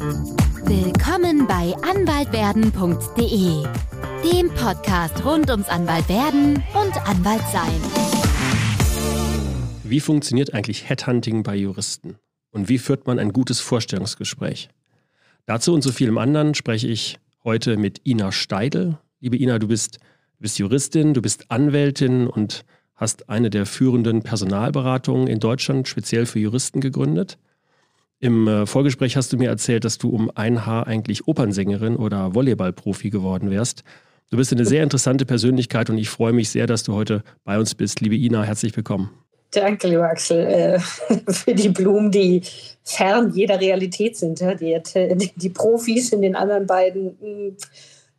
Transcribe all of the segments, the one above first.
Willkommen bei anwaltwerden.de, dem Podcast rund ums Anwaltwerden und Anwaltsein. Wie funktioniert eigentlich Headhunting bei Juristen? Und wie führt man ein gutes Vorstellungsgespräch? Dazu und so vielem anderen spreche ich heute mit Ina Steidel. Liebe Ina, du bist, du bist Juristin, du bist Anwältin und hast eine der führenden Personalberatungen in Deutschland speziell für Juristen gegründet. Im äh, Vorgespräch hast du mir erzählt, dass du um ein Haar eigentlich Opernsängerin oder Volleyballprofi geworden wärst. Du bist eine sehr interessante Persönlichkeit und ich freue mich sehr, dass du heute bei uns bist. Liebe Ina, herzlich willkommen. Danke, lieber Axel, äh, für die Blumen, die fern jeder Realität sind. Die, die Profis in den anderen beiden, hm,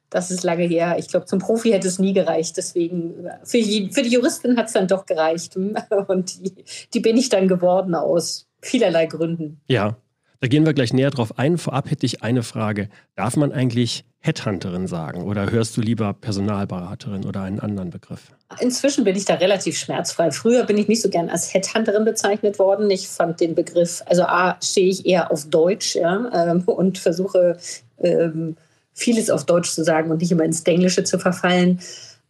das ist lange her. Ich glaube, zum Profi hätte es nie gereicht. Deswegen, für die, für die Juristin hat es dann doch gereicht. Und die, die bin ich dann geworden aus vielerlei Gründen. Ja, da gehen wir gleich näher drauf ein. Vorab hätte ich eine Frage. Darf man eigentlich Headhunterin sagen oder hörst du lieber Personalberaterin oder einen anderen Begriff? Inzwischen bin ich da relativ schmerzfrei. Früher bin ich nicht so gern als Headhunterin bezeichnet worden. Ich fand den Begriff, also A, stehe ich eher auf Deutsch ja, ähm, und versuche ähm, vieles auf Deutsch zu sagen und nicht immer ins Englische zu verfallen.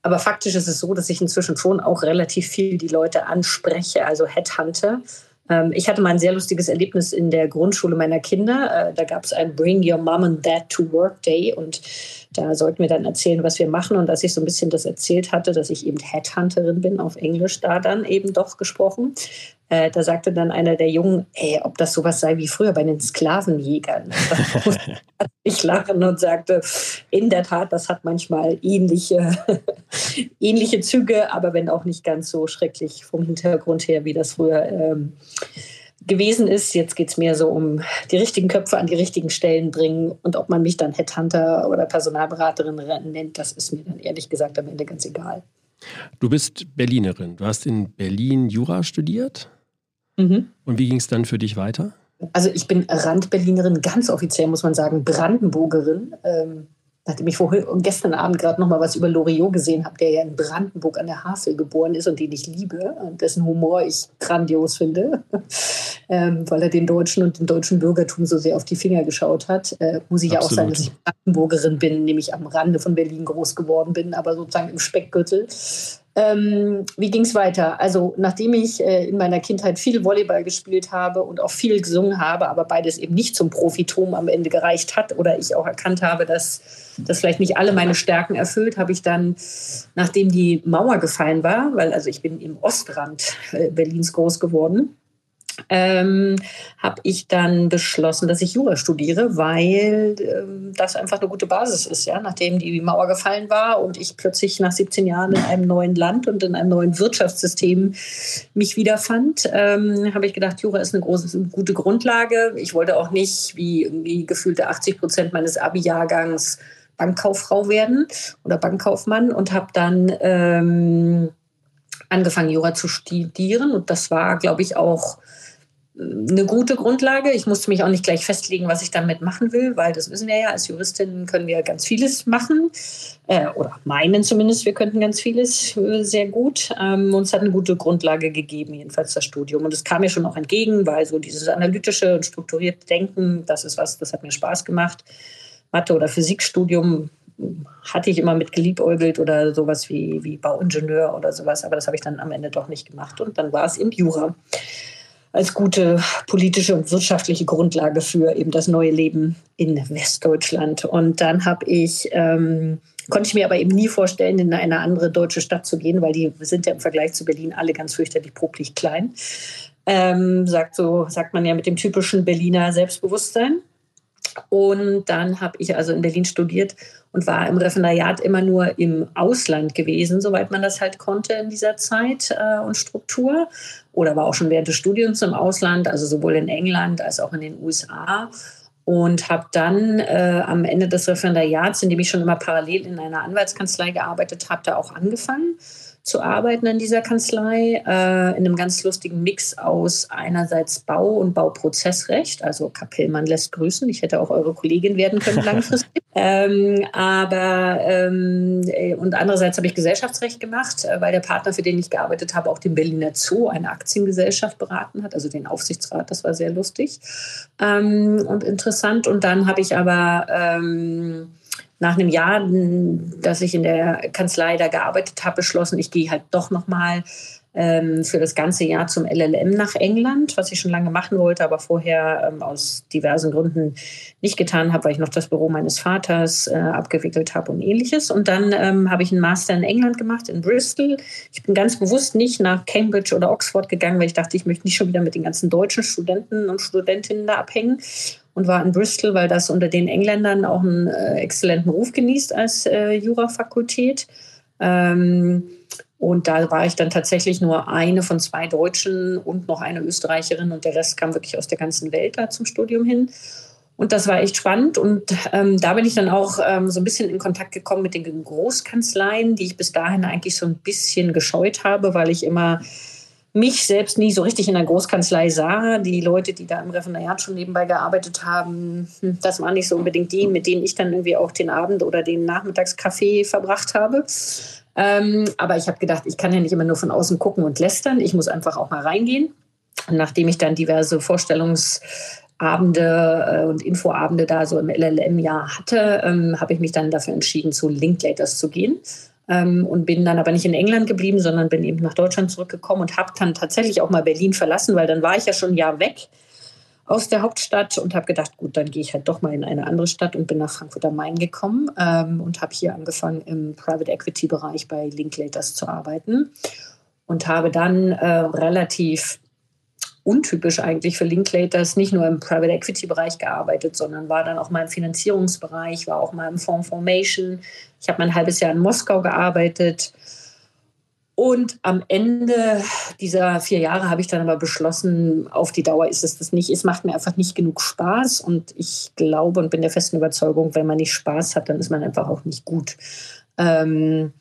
Aber faktisch ist es so, dass ich inzwischen schon auch relativ viel die Leute anspreche, also Headhunter. Ähm, ich hatte mal ein sehr lustiges Erlebnis in der Grundschule meiner Kinder. Äh, da gab es ein Bring Your Mom and Dad to Work Day und da sollten wir dann erzählen, was wir machen. Und als ich so ein bisschen das erzählt hatte, dass ich eben Headhunterin bin, auf Englisch da dann eben doch gesprochen, äh, da sagte dann einer der Jungen, ey, ob das sowas sei wie früher bei den Sklavenjägern. ich lachen und sagte, in der Tat, das hat manchmal ähnliche, ähnliche Züge, aber wenn auch nicht ganz so schrecklich vom Hintergrund her, wie das früher ähm, gewesen ist. Jetzt geht es mehr so um die richtigen Köpfe an die richtigen Stellen bringen und ob man mich dann Headhunter oder Personalberaterin nennt, das ist mir dann ehrlich gesagt am Ende ganz egal. Du bist Berlinerin. Du hast in Berlin Jura studiert. Mhm. Und wie ging es dann für dich weiter? Also ich bin Randberlinerin, ganz offiziell muss man sagen, Brandenburgerin. Ähm, nachdem ich vorhin und gestern Abend gerade noch mal was über Loriot gesehen habe, der ja in Brandenburg an der Havel geboren ist und den ich liebe, und dessen Humor ich grandios finde, ähm, weil er den Deutschen und dem deutschen Bürgertum so sehr auf die Finger geschaut hat, äh, muss ich Absolut. ja auch sagen, dass ich Brandenburgerin bin, nämlich am Rande von Berlin groß geworden bin, aber sozusagen im Speckgürtel. Ähm, wie ging es weiter? Also nachdem ich äh, in meiner Kindheit viel Volleyball gespielt habe und auch viel gesungen habe, aber beides eben nicht zum Profitum am Ende gereicht hat oder ich auch erkannt habe, dass das vielleicht nicht alle meine Stärken erfüllt, habe ich dann, nachdem die Mauer gefallen war, weil also ich bin im Ostrand äh, Berlins groß geworden, ähm, habe ich dann beschlossen, dass ich Jura studiere, weil ähm, das einfach eine gute Basis ist. Ja? Nachdem die Mauer gefallen war und ich plötzlich nach 17 Jahren in einem neuen Land und in einem neuen Wirtschaftssystem mich wiederfand, ähm, habe ich gedacht, Jura ist eine große, gute Grundlage. Ich wollte auch nicht, wie irgendwie gefühlte 80 Prozent meines Abi-Jahrgangs, Bankkauffrau werden oder Bankkaufmann und habe dann ähm, angefangen, Jura zu studieren. Und das war, glaube ich, auch eine gute Grundlage. Ich musste mich auch nicht gleich festlegen, was ich damit machen will, weil das wissen wir ja, als Juristin können wir ganz vieles machen. Äh, oder meinen zumindest, wir könnten ganz vieles äh, sehr gut. Ähm, uns hat eine gute Grundlage gegeben, jedenfalls das Studium. Und es kam mir schon auch entgegen, weil so dieses analytische und strukturierte Denken, das ist was, das hat mir Spaß gemacht. Mathe- oder Physikstudium hatte ich immer mit geliebäugelt oder sowas wie, wie Bauingenieur oder sowas, aber das habe ich dann am Ende doch nicht gemacht. Und dann war es eben Jura als gute politische und wirtschaftliche Grundlage für eben das neue Leben in Westdeutschland. Und dann habe ich ähm, konnte ich mir aber eben nie vorstellen, in eine andere deutsche Stadt zu gehen, weil die sind ja im Vergleich zu Berlin alle ganz fürchterlich problich klein. Ähm, sagt so, sagt man ja mit dem typischen Berliner Selbstbewusstsein. Und dann habe ich also in Berlin studiert und war im Referendariat immer nur im Ausland gewesen, soweit man das halt konnte in dieser Zeit äh, und Struktur. Oder war auch schon während des Studiums im Ausland, also sowohl in England als auch in den USA. Und habe dann äh, am Ende des Referendariats, in dem ich schon immer parallel in einer Anwaltskanzlei gearbeitet habe, da auch angefangen zu arbeiten in dieser Kanzlei, äh, in einem ganz lustigen Mix aus einerseits Bau und Bauprozessrecht. Also Kapellmann lässt grüßen. Ich hätte auch eure Kollegin werden können langfristig. ähm, aber ähm, äh, und andererseits habe ich Gesellschaftsrecht gemacht, äh, weil der Partner, für den ich gearbeitet habe, auch den Berliner Zoo, eine Aktiengesellschaft beraten hat, also den Aufsichtsrat. Das war sehr lustig ähm, und interessant. Und dann habe ich aber ähm, nach einem Jahr, dass ich in der Kanzlei da gearbeitet habe, beschlossen, ich gehe halt doch nochmal ähm, für das ganze Jahr zum LLM nach England, was ich schon lange machen wollte, aber vorher ähm, aus diversen Gründen nicht getan habe, weil ich noch das Büro meines Vaters äh, abgewickelt habe und ähnliches. Und dann ähm, habe ich einen Master in England gemacht, in Bristol. Ich bin ganz bewusst nicht nach Cambridge oder Oxford gegangen, weil ich dachte, ich möchte nicht schon wieder mit den ganzen deutschen Studenten und Studentinnen da abhängen und war in Bristol, weil das unter den Engländern auch einen äh, exzellenten Ruf genießt als äh, Jurafakultät. Ähm, und da war ich dann tatsächlich nur eine von zwei Deutschen und noch eine Österreicherin und der Rest kam wirklich aus der ganzen Welt da zum Studium hin. Und das war echt spannend. Und ähm, da bin ich dann auch ähm, so ein bisschen in Kontakt gekommen mit den Großkanzleien, die ich bis dahin eigentlich so ein bisschen gescheut habe, weil ich immer mich selbst nie so richtig in der Großkanzlei sah. Die Leute, die da im Referendariat schon nebenbei gearbeitet haben, hm, das waren nicht so unbedingt die, mit denen ich dann irgendwie auch den Abend oder den Nachmittagskaffee verbracht habe. Ähm, aber ich habe gedacht, ich kann ja nicht immer nur von außen gucken und lästern. Ich muss einfach auch mal reingehen. Und nachdem ich dann diverse Vorstellungsabende äh, und Infoabende da so im LLM-Jahr hatte, ähm, habe ich mich dann dafür entschieden, zu Linklaters zu gehen ähm, und bin dann aber nicht in England geblieben, sondern bin eben nach Deutschland zurückgekommen und habe dann tatsächlich auch mal Berlin verlassen, weil dann war ich ja schon ein Jahr weg aus der Hauptstadt und habe gedacht, gut, dann gehe ich halt doch mal in eine andere Stadt und bin nach Frankfurt am Main gekommen ähm, und habe hier angefangen im Private Equity Bereich bei Linklaters zu arbeiten. Und habe dann äh, relativ untypisch eigentlich für Linklaters nicht nur im Private Equity Bereich gearbeitet, sondern war dann auch mal im Finanzierungsbereich, war auch mal im Fonds Formation. Ich habe mal ein halbes Jahr in Moskau gearbeitet. Und am Ende dieser vier Jahre habe ich dann aber beschlossen, auf die Dauer ist es das nicht. Es macht mir einfach nicht genug Spaß. Und ich glaube und bin der festen Überzeugung, wenn man nicht Spaß hat, dann ist man einfach auch nicht gut. Ähm,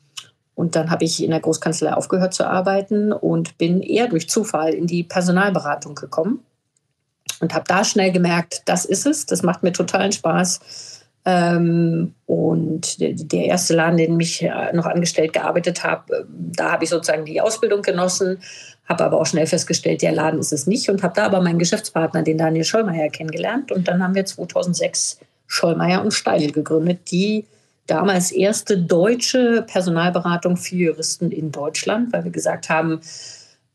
und dann habe ich in der Großkanzlei aufgehört zu arbeiten und bin eher durch Zufall in die Personalberatung gekommen und habe da schnell gemerkt, das ist es, das macht mir totalen Spaß. Ähm, und der erste Laden, den ich noch angestellt gearbeitet habe, da habe ich sozusagen die Ausbildung genossen, habe aber auch schnell festgestellt, der Laden ist es nicht und habe da aber meinen Geschäftspartner, den Daniel Schollmeier, kennengelernt. Und dann haben wir 2006 Schollmeier und Steil gegründet, die damals erste deutsche Personalberatung für Juristen in Deutschland, weil wir gesagt haben,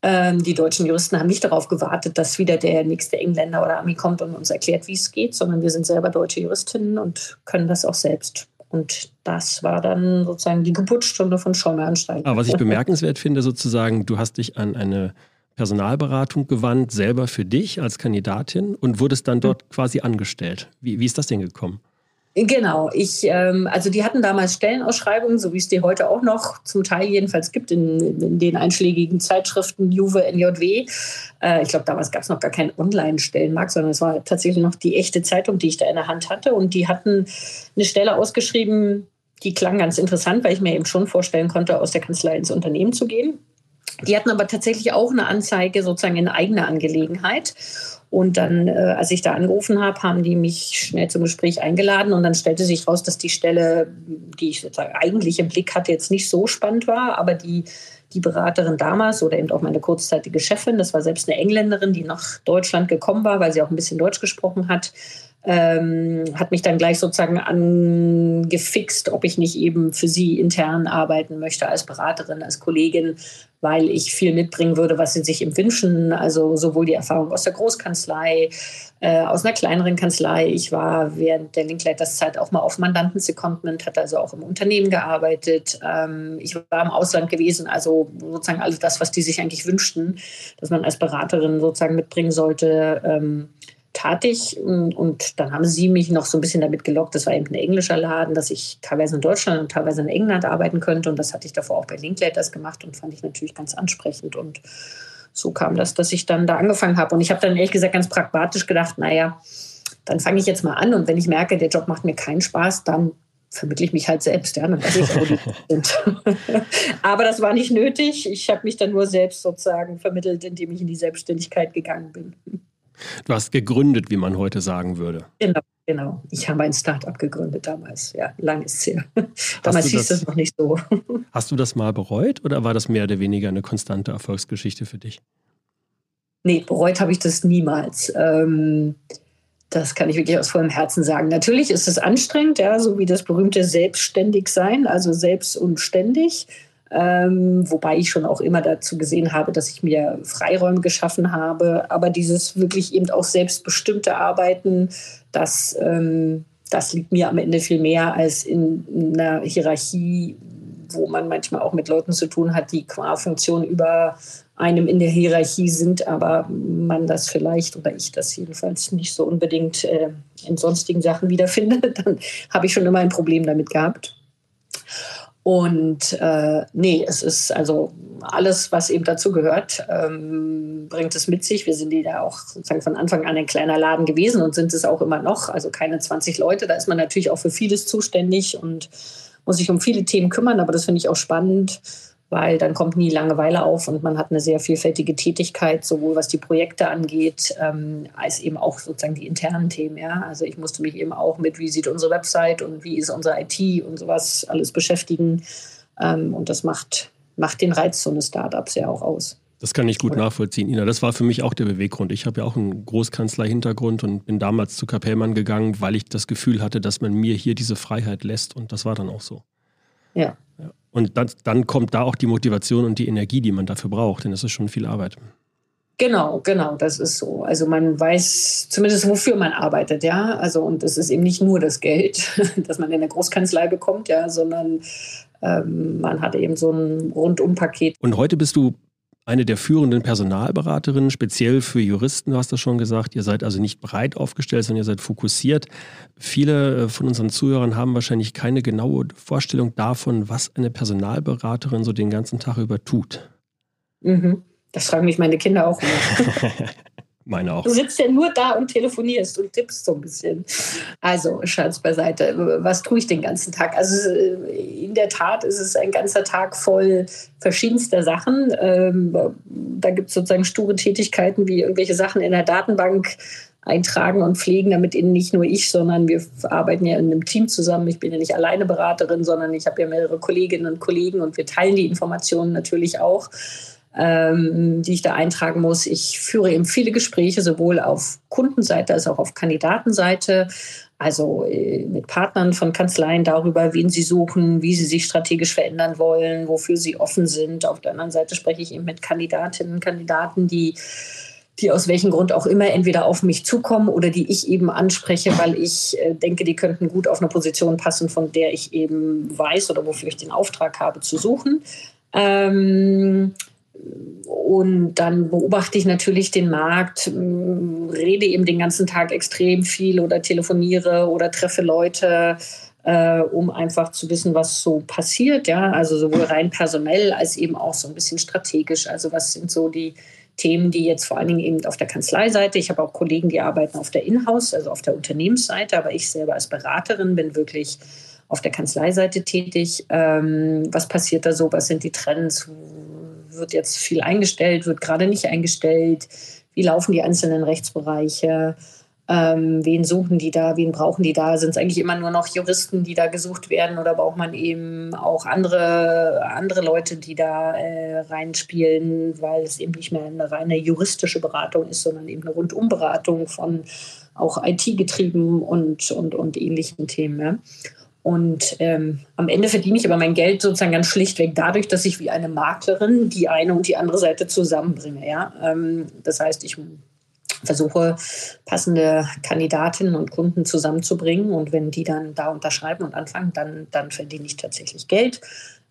ähm, die deutschen Juristen haben nicht darauf gewartet, dass wieder der nächste Engländer oder Ami kommt und uns erklärt, wie es geht, sondern wir sind selber deutsche Juristinnen und können das auch selbst. Und das war dann sozusagen die Geburtsstunde von Schollmeier-Stein. Aber was ich bemerkenswert finde, sozusagen, du hast dich an eine Personalberatung gewandt, selber für dich als Kandidatin und wurdest dann dort quasi angestellt. Wie, wie ist das denn gekommen? Genau, ich, ähm, also die hatten damals Stellenausschreibungen, so wie es die heute auch noch zum Teil jedenfalls gibt in, in den einschlägigen Zeitschriften Juve, NJW. Äh, ich glaube, damals gab es noch gar keinen Online-Stellenmarkt, sondern es war tatsächlich noch die echte Zeitung, die ich da in der Hand hatte. Und die hatten eine Stelle ausgeschrieben, die klang ganz interessant, weil ich mir eben schon vorstellen konnte, aus der Kanzlei ins Unternehmen zu gehen. Die hatten aber tatsächlich auch eine Anzeige sozusagen in eigener Angelegenheit. Und dann, äh, als ich da angerufen habe, haben die mich schnell zum Gespräch eingeladen und dann stellte sich raus, dass die Stelle, die ich sozusagen eigentlich im Blick hatte, jetzt nicht so spannend war, aber die, die Beraterin damals oder eben auch meine kurzzeitige Chefin, das war selbst eine Engländerin, die nach Deutschland gekommen war, weil sie auch ein bisschen Deutsch gesprochen hat, ähm, hat mich dann gleich sozusagen angefixt, ob ich nicht eben für sie intern arbeiten möchte als Beraterin, als Kollegin, weil ich viel mitbringen würde, was sie sich eben wünschen. Also sowohl die Erfahrung aus der Großkanzlei, äh, aus einer kleineren Kanzlei. Ich war während der Linklaters Zeit auch mal auf Mandantensecondment, hatte also auch im Unternehmen gearbeitet. Ähm, ich war im Ausland gewesen, also sozusagen alles das, was die sich eigentlich wünschten, dass man als Beraterin sozusagen mitbringen sollte. Ähm, tat ich und, und, dann haben sie mich noch so ein bisschen damit gelockt, das war eben ein englischer Laden, dass ich teilweise in Deutschland und teilweise in England arbeiten könnte und das hatte ich davor auch bei Linklaters gemacht und fand ich natürlich ganz ansprechend und so kam das, dass ich dann da angefangen habe und ich habe dann ehrlich gesagt ganz pragmatisch gedacht, naja, dann fange ich jetzt mal an und wenn ich merke, der Job macht mir keinen Spaß, dann vermittle ich mich halt selbst, ja, dann weiß ich, wo die sind. Aber das war nicht nötig. Ich habe mich dann nur selbst sozusagen vermittelt, indem ich in die Selbstständigkeit gegangen bin. Du hast gegründet, wie man heute sagen würde. Genau, genau. Ich habe ein Startup gegründet damals. Ja, lang ist es her. damals hieß das, es noch nicht so. Hast du das mal bereut oder war das mehr oder weniger eine konstante Erfolgsgeschichte für dich? Nee, bereut habe ich das niemals. Ähm, das kann ich wirklich aus vollem Herzen sagen. Natürlich ist es anstrengend, ja, so wie das berühmte Selbstständigsein, also selbst und ständig. Ähm, wobei ich schon auch immer dazu gesehen habe, dass ich mir Freiräume geschaffen habe. Aber dieses wirklich eben auch selbstbestimmte Arbeiten, das, ähm, das liegt mir am Ende viel mehr als in einer Hierarchie, wo man manchmal auch mit Leuten zu tun hat, die qua Funktion über einem in der Hierarchie sind, aber man das vielleicht oder ich das jedenfalls nicht so unbedingt äh, in sonstigen Sachen wiederfindet, dann habe ich schon immer ein Problem damit gehabt. Und äh, nee, es ist also alles, was eben dazu gehört, ähm, bringt es mit sich. Wir sind ja auch sozusagen von Anfang an ein kleiner Laden gewesen und sind es auch immer noch. Also keine 20 Leute. Da ist man natürlich auch für vieles zuständig und muss sich um viele Themen kümmern. Aber das finde ich auch spannend weil dann kommt nie Langeweile auf und man hat eine sehr vielfältige Tätigkeit, sowohl was die Projekte angeht, ähm, als eben auch sozusagen die internen Themen. Ja? Also ich musste mich eben auch mit, wie sieht unsere Website und wie ist unsere IT und sowas alles beschäftigen. Ähm, und das macht, macht den Reiz so eines Startups ja auch aus. Das kann ich gut Oder? nachvollziehen, Ina. Das war für mich auch der Beweggrund. Ich habe ja auch einen Großkanzlei-Hintergrund und bin damals zu Kapellmann gegangen, weil ich das Gefühl hatte, dass man mir hier diese Freiheit lässt. Und das war dann auch so. Ja. Und dann, dann kommt da auch die Motivation und die Energie, die man dafür braucht, denn das ist schon viel Arbeit. Genau, genau, das ist so. Also man weiß zumindest, wofür man arbeitet, ja. Also und es ist eben nicht nur das Geld, das man in der Großkanzlei bekommt, ja, sondern ähm, man hat eben so ein Rundumpaket. Und heute bist du eine der führenden Personalberaterinnen, speziell für Juristen, du hast das schon gesagt. Ihr seid also nicht breit aufgestellt, sondern ihr seid fokussiert. Viele äh, von unseren Zuhörern haben wahrscheinlich keine genaue Vorstellung davon, was eine Personalberaterin so den ganzen Tag über tut. Mhm. Das fragen mich meine Kinder auch immer. Meine auch. Du sitzt ja nur da und telefonierst und tippst so ein bisschen. Also, Schatz beiseite. Was tue ich den ganzen Tag? Also, in der Tat ist es ein ganzer Tag voll verschiedenster Sachen. Ähm, da gibt es sozusagen sture Tätigkeiten wie irgendwelche Sachen in der Datenbank eintragen und pflegen, damit eben nicht nur ich, sondern wir arbeiten ja in einem Team zusammen. Ich bin ja nicht alleine Beraterin, sondern ich habe ja mehrere Kolleginnen und Kollegen und wir teilen die Informationen natürlich auch ähm, die ich da eintragen muss. Ich führe eben viele Gespräche, sowohl auf Kundenseite als auch auf Kandidatenseite. Also äh, mit Partnern von Kanzleien darüber, wen sie suchen, wie sie sich strategisch verändern wollen, wofür sie offen sind. Auf der anderen Seite spreche ich eben mit Kandidatinnen und Kandidaten, die die aus welchem Grund auch immer entweder auf mich zukommen oder die ich eben anspreche, weil ich äh, denke, die könnten gut auf eine Position passen, von der ich eben weiß oder wofür ich den Auftrag habe zu suchen. Ähm, und dann beobachte ich natürlich den Markt, rede eben den ganzen Tag extrem viel oder telefoniere oder treffe Leute, äh, um einfach zu wissen, was so passiert. Ja, also sowohl rein personell als eben auch so ein bisschen strategisch. Also was sind so die Themen, die jetzt vor allen Dingen eben auf der Kanzleiseite, ich habe auch Kollegen, die arbeiten auf der Inhouse, also auf der Unternehmensseite, aber ich selber als Beraterin bin wirklich auf der Kanzleiseite tätig. Ähm, was passiert da so? Was sind die Trends? Wird jetzt viel eingestellt, wird gerade nicht eingestellt, wie laufen die einzelnen Rechtsbereiche, ähm, wen suchen die da, wen brauchen die da? Sind es eigentlich immer nur noch Juristen, die da gesucht werden oder braucht man eben auch andere, andere Leute, die da äh, reinspielen, weil es eben nicht mehr eine reine juristische Beratung ist, sondern eben eine Rundumberatung von auch IT-getrieben und, und, und ähnlichen Themen. Ja? Und ähm, am Ende verdiene ich aber mein Geld sozusagen ganz schlichtweg dadurch, dass ich wie eine Maklerin die eine und die andere Seite zusammenbringe. Ja? Ähm, das heißt, ich versuche passende Kandidatinnen und Kunden zusammenzubringen und wenn die dann da unterschreiben und anfangen, dann, dann verdiene ich tatsächlich Geld.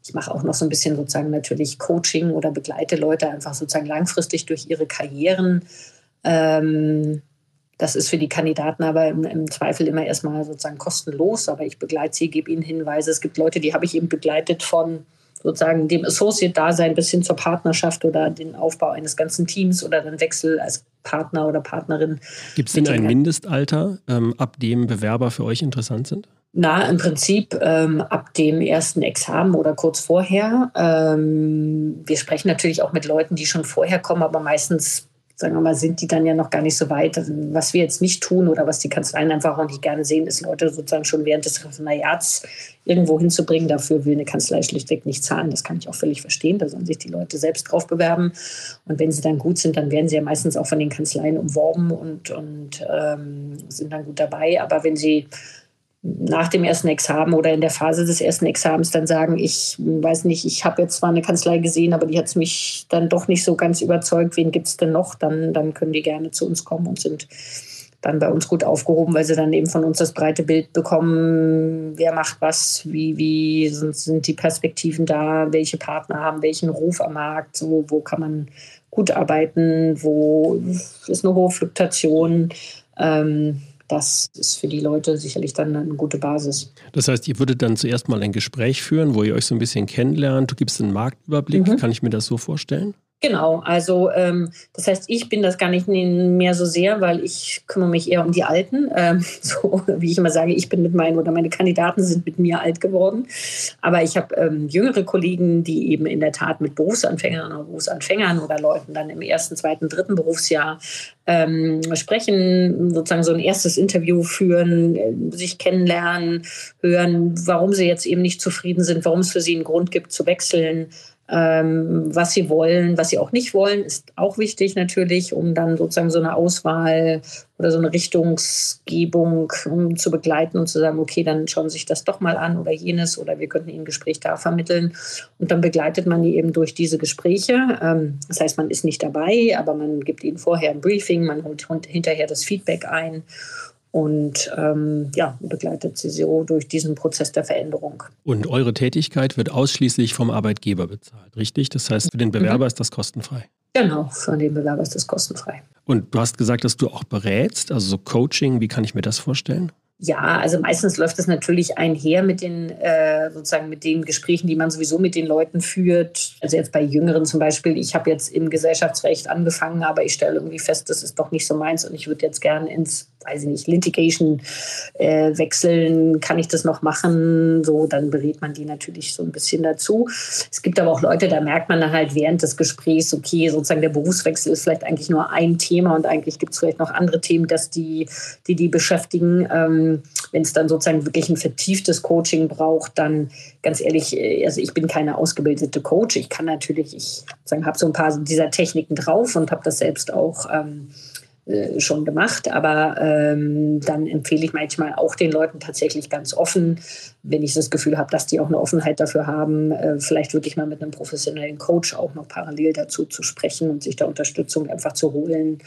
Ich mache auch noch so ein bisschen sozusagen natürlich Coaching oder begleite Leute einfach sozusagen langfristig durch ihre Karrieren. Ähm, das ist für die Kandidaten aber im, im, Zweifel immer erstmal sozusagen kostenlos, aber ich begleite sie, gebe ihnen Hinweise. Es gibt Leute, die habe ich eben begleitet von sozusagen dem Associate-Dasein bis hin zur Partnerschaft oder den Aufbau eines ganzen Teams oder den Wechsel als Partner oder Partnerin. Gibt es denn ein Mindestalter, ähm, ab dem Bewerber für euch interessant sind? Na, im Prinzip ähm, ab dem ersten Examen oder kurz vorher. Ähm, wir sprechen natürlich auch mit Leuten, die schon vorher kommen, aber meistens sagen wir mal, sind die dann ja noch gar nicht so weit. Was wir jetzt nicht tun oder was die Kanzleien einfach auch nicht gerne sehen, ist Leute sozusagen schon während des Referendariats irgendwo hinzubringen. Dafür will eine Kanzlei schlichtweg nicht zahlen. Das kann ich auch völlig verstehen. Da sollen sich die Leute selbst drauf bewerben. Und wenn sie dann gut sind, dann werden sie ja meistens auch von den Kanzleien umworben und, und ähm, sind dann gut dabei. Aber wenn sie nach dem ersten Examen oder in der Phase des ersten Examens dann sagen, ich weiß nicht, ich habe jetzt zwar eine Kanzlei gesehen, aber die hat mich dann doch nicht so ganz überzeugt, wen gibt es denn noch, dann, dann können die gerne zu uns kommen und sind dann bei uns gut aufgehoben, weil sie dann eben von uns das breite Bild bekommen, wer macht was, wie, wie sind, sind die Perspektiven da, welche Partner haben welchen Ruf am Markt, so, wo kann man gut arbeiten, wo ist eine hohe Fluktuation. Ähm, das ist für die Leute sicherlich dann eine gute Basis. Das heißt, ihr würdet dann zuerst mal ein Gespräch führen, wo ihr euch so ein bisschen kennenlernt. Du gibst einen Marktüberblick. Mhm. Kann ich mir das so vorstellen? Genau, also ähm, das heißt, ich bin das gar nicht mehr so sehr, weil ich kümmere mich eher um die Alten. Ähm, so wie ich immer sage, ich bin mit meinen oder meine Kandidaten sind mit mir alt geworden. Aber ich habe ähm, jüngere Kollegen, die eben in der Tat mit Berufsanfängern oder Berufsanfängern oder Leuten dann im ersten, zweiten, dritten Berufsjahr ähm, sprechen, sozusagen so ein erstes Interview führen, äh, sich kennenlernen, hören, warum sie jetzt eben nicht zufrieden sind, warum es für sie einen Grund gibt zu wechseln ähm, was sie wollen, was sie auch nicht wollen, ist auch wichtig natürlich, um dann sozusagen so eine Auswahl oder so eine Richtungsgebung um zu begleiten und zu sagen, okay, dann schauen Sie sich das doch mal an oder jenes oder wir könnten Ihnen ein Gespräch da vermitteln. Und dann begleitet man die eben durch diese Gespräche. Ähm, das heißt, man ist nicht dabei, aber man gibt ihnen vorher ein Briefing, man holt hinterher das Feedback ein und ähm, ja, begleitet sie so durch diesen Prozess der Veränderung. Und eure Tätigkeit wird ausschließlich vom Arbeitgeber bezahlt, richtig? Das heißt, für den Bewerber mhm. ist das kostenfrei. Genau, für den Bewerber ist das kostenfrei. Und du hast gesagt, dass du auch berätst, also so Coaching, wie kann ich mir das vorstellen? Ja, also meistens läuft das natürlich einher mit den äh, sozusagen mit den Gesprächen, die man sowieso mit den Leuten führt. Also jetzt bei Jüngeren zum Beispiel, ich habe jetzt im Gesellschaftsrecht angefangen, aber ich stelle irgendwie fest, das ist doch nicht so meins und ich würde jetzt gerne ins, weiß ich nicht, Litigation äh, wechseln. Kann ich das noch machen? So, dann berät man die natürlich so ein bisschen dazu. Es gibt aber auch Leute, da merkt man dann halt während des Gesprächs, okay, sozusagen der Berufswechsel ist vielleicht eigentlich nur ein Thema und eigentlich gibt es vielleicht noch andere Themen, dass die, die die beschäftigen. Ähm, wenn es dann sozusagen wirklich ein vertieftes Coaching braucht, dann ganz ehrlich, äh, also ich bin keine ausgebildete Coach. Ich kann natürlich, ich habe so ein paar dieser Techniken drauf und habe das selbst auch ähm, äh, schon gemacht, aber ähm, dann empfehle ich manchmal auch den Leuten tatsächlich ganz offen, wenn ich das Gefühl habe, dass die auch eine Offenheit dafür haben, äh, vielleicht wirklich mal mit einem professionellen Coach auch noch parallel dazu zu sprechen und sich da Unterstützung einfach zu holen.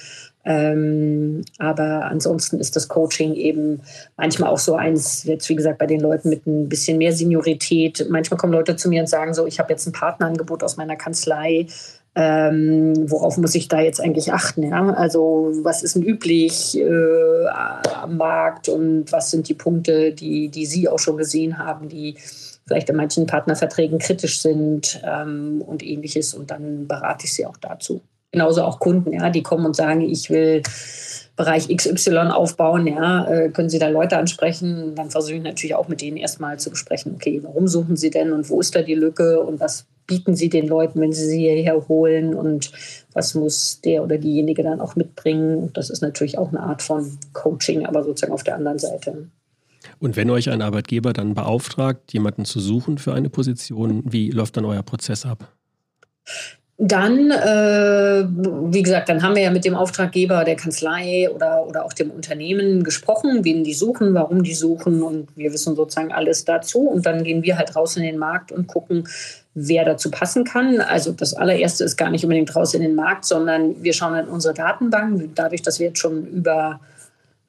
Ähm, aber ansonsten ist das Coaching eben manchmal auch so eins, jetzt wie gesagt, bei den Leuten mit ein bisschen mehr Seniorität. Manchmal kommen Leute zu mir und sagen so, ich habe jetzt ein Partnerangebot aus meiner Kanzlei, ähm, worauf muss ich da jetzt eigentlich achten? Ja? Also was ist denn üblich äh, am Markt und was sind die Punkte, die, die Sie auch schon gesehen haben, die vielleicht in manchen Partnerverträgen kritisch sind ähm, und ähnliches. Und dann berate ich Sie auch dazu. Genauso auch Kunden, ja, die kommen und sagen, ich will Bereich XY aufbauen, ja, äh, können Sie da Leute ansprechen? Dann versuche ich natürlich auch mit denen erstmal zu besprechen, okay, warum suchen Sie denn und wo ist da die Lücke und was bieten Sie den Leuten, wenn Sie sie hierher holen und was muss der oder diejenige dann auch mitbringen? Das ist natürlich auch eine Art von Coaching, aber sozusagen auf der anderen Seite. Und wenn euch ein Arbeitgeber dann beauftragt, jemanden zu suchen für eine Position, wie läuft dann euer Prozess ab? Dann, äh, wie gesagt, dann haben wir ja mit dem Auftraggeber der Kanzlei oder, oder auch dem Unternehmen gesprochen, wen die suchen, warum die suchen und wir wissen sozusagen alles dazu. Und dann gehen wir halt raus in den Markt und gucken, wer dazu passen kann. Also das allererste ist gar nicht unbedingt raus in den Markt, sondern wir schauen in unsere Datenbank. Dadurch, dass wir jetzt schon über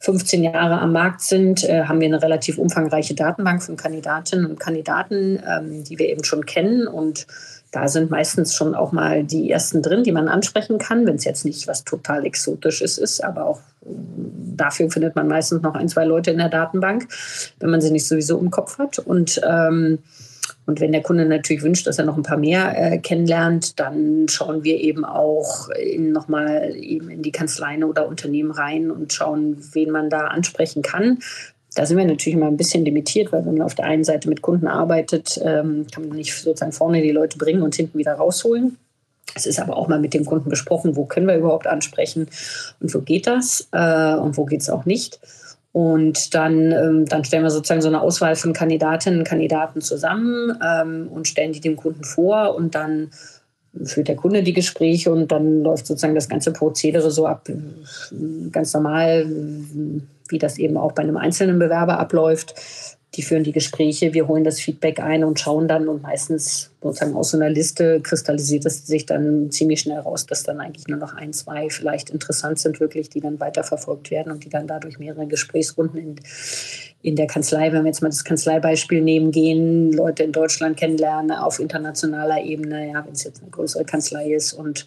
15 Jahre am Markt sind, äh, haben wir eine relativ umfangreiche Datenbank von Kandidatinnen und Kandidaten, ähm, die wir eben schon kennen und da sind meistens schon auch mal die ersten drin, die man ansprechen kann, wenn es jetzt nicht was total Exotisches ist, aber auch mm, dafür findet man meistens noch ein, zwei Leute in der Datenbank, wenn man sie nicht sowieso im Kopf hat. Und, ähm, und wenn der Kunde natürlich wünscht, dass er noch ein paar mehr äh, kennenlernt, dann schauen wir eben auch nochmal eben in die Kanzleien oder Unternehmen rein und schauen, wen man da ansprechen kann da sind wir natürlich immer ein bisschen limitiert, weil wenn man auf der einen Seite mit Kunden arbeitet, ähm, kann man nicht sozusagen vorne die Leute bringen und hinten wieder rausholen. Es ist aber auch mal mit dem Kunden besprochen, wo können wir überhaupt ansprechen und wo geht das äh, und wo geht es auch nicht. Und dann, ähm, dann stellen wir sozusagen so eine Auswahl von Kandidatinnen und Kandidaten zusammen ähm, und stellen die dem Kunden vor und dann führt der Kunde die Gespräche und dann läuft sozusagen das ganze Prozedere so ab, ganz normal, wie das eben auch bei einem einzelnen Bewerber abläuft die führen die Gespräche, wir holen das Feedback ein und schauen dann und meistens sozusagen aus so einer Liste kristallisiert es sich dann ziemlich schnell raus, dass dann eigentlich nur noch ein, zwei vielleicht interessant sind wirklich, die dann weiterverfolgt werden und die dann dadurch mehrere Gesprächsrunden in, in der Kanzlei, wenn wir jetzt mal das Kanzleibeispiel nehmen, gehen, Leute in Deutschland kennenlernen auf internationaler Ebene, ja, wenn es jetzt eine größere Kanzlei ist und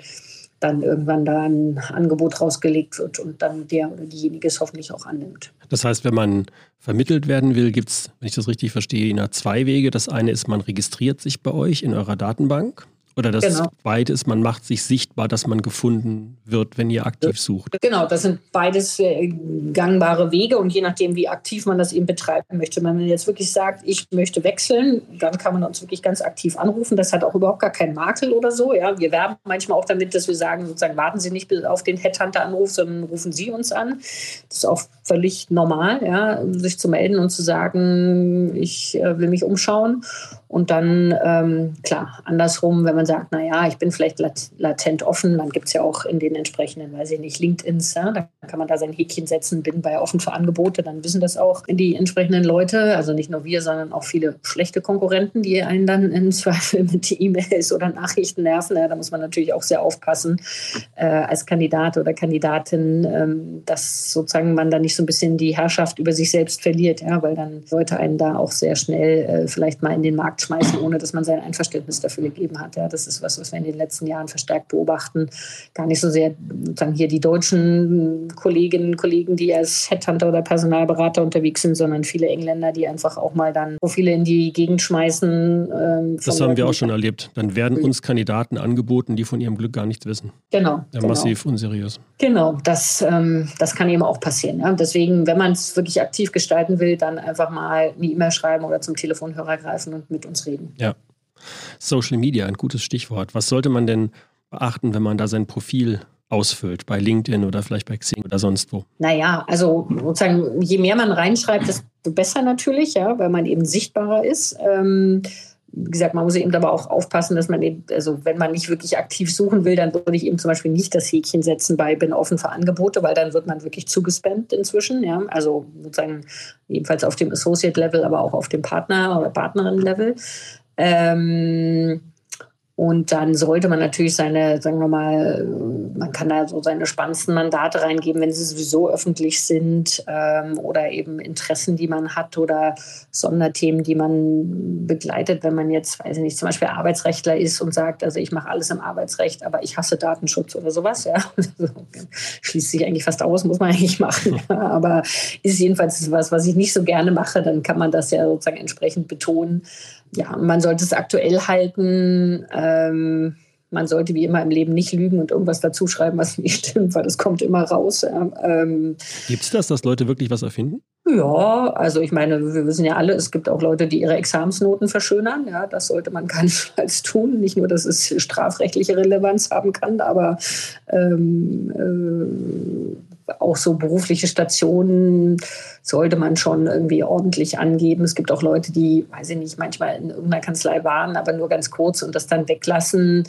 dann irgendwann da ein Angebot rausgelegt wird und dann der oder diejenige es hoffentlich auch annimmt. Das heißt, wenn man vermittelt werden will, gibt es, wenn ich das richtig verstehe, zwei Wege. Das eine ist, man registriert sich bei euch in eurer Datenbank. Oder das genau. zweite ist, man macht sich sichtbar, dass man gefunden wird, wenn ihr aktiv sucht. Genau, das sind beides äh, gangbare Wege und je nachdem, wie aktiv man das eben betreiben möchte. Wenn man jetzt wirklich sagt, ich möchte wechseln, dann kann man uns wirklich ganz aktiv anrufen. Das hat auch überhaupt gar keinen Makel oder so. Ja, wir werben manchmal auch damit, dass wir sagen, sozusagen warten Sie nicht auf den Headhunter-Anruf, sondern rufen Sie uns an. Das ist auch völlig normal, ja, sich zu melden und zu sagen, ich äh, will mich umschauen. Und dann, ähm, klar, andersrum, wenn man sagt, naja, ich bin vielleicht latent offen, dann gibt es ja auch in den entsprechenden, weiß ich nicht, LinkedIns, ja, da kann man da sein Häkchen setzen, bin bei offen für Angebote, dann wissen das auch die entsprechenden Leute, also nicht nur wir, sondern auch viele schlechte Konkurrenten, die einen dann im Zweifel mit E-Mails oder Nachrichten nerven. Ja, da muss man natürlich auch sehr aufpassen äh, als Kandidat oder Kandidatin, ähm, dass sozusagen man da nicht so ein bisschen die Herrschaft über sich selbst verliert, ja, weil dann Leute einen da auch sehr schnell äh, vielleicht mal in den Markt schmeißen, ohne dass man sein Einverständnis dafür gegeben hat. Ja, das ist was, was wir in den letzten Jahren verstärkt beobachten. Gar nicht so sehr dann hier die deutschen Kolleginnen und Kollegen, die als Headhunter oder Personalberater unterwegs sind, sondern viele Engländer, die einfach auch mal dann Profile in die Gegend schmeißen. Ähm, das haben wir auch schon erlebt. Dann werden uns Kandidaten angeboten, die von ihrem Glück gar nichts wissen. Genau. Ja, genau. massiv unseriös. Genau, das, ähm, das kann eben auch passieren. Ja. Deswegen, wenn man es wirklich aktiv gestalten will, dann einfach mal eine E-Mail schreiben oder zum Telefonhörer greifen und mit uns uns reden. Ja. Social Media, ein gutes Stichwort. Was sollte man denn beachten, wenn man da sein Profil ausfüllt, bei LinkedIn oder vielleicht bei Xing oder sonst wo? Naja, also sozusagen, je mehr man reinschreibt, desto besser natürlich, ja, weil man eben sichtbarer ist. Ähm, wie gesagt, man muss eben aber auch aufpassen, dass man eben, also wenn man nicht wirklich aktiv suchen will, dann würde ich eben zum Beispiel nicht das Häkchen setzen bei bin offen für Angebote, weil dann wird man wirklich zugespammt inzwischen. Ja? Also sozusagen jedenfalls auf dem Associate-Level, aber auch auf dem Partner- oder Partnerin-Level. Ähm, und dann sollte man natürlich seine, sagen wir mal, man kann da so seine spannendsten Mandate reingeben, wenn sie sowieso öffentlich sind ähm, oder eben Interessen, die man hat oder Sonderthemen, die man begleitet, wenn man jetzt, weiß ich nicht, zum Beispiel Arbeitsrechtler ist und sagt, also ich mache alles im Arbeitsrecht, aber ich hasse Datenschutz oder sowas, ja. Schließt sich eigentlich fast aus, muss man eigentlich machen. aber ist jedenfalls was, was ich nicht so gerne mache, dann kann man das ja sozusagen entsprechend betonen ja, man sollte es aktuell halten. Ähm, man sollte wie immer im Leben nicht lügen und irgendwas dazuschreiben, was nicht stimmt, weil das kommt immer raus. Ähm, Gibt es das, dass Leute wirklich was erfinden? Ja, also ich meine, wir wissen ja alle, es gibt auch Leute, die ihre Examensnoten verschönern. Ja, das sollte man keinesfalls tun. Nicht nur, dass es strafrechtliche Relevanz haben kann, aber ähm, äh, auch so berufliche Stationen sollte man schon irgendwie ordentlich angeben. Es gibt auch Leute, die, weiß ich nicht, manchmal in irgendeiner Kanzlei waren, aber nur ganz kurz und das dann weglassen.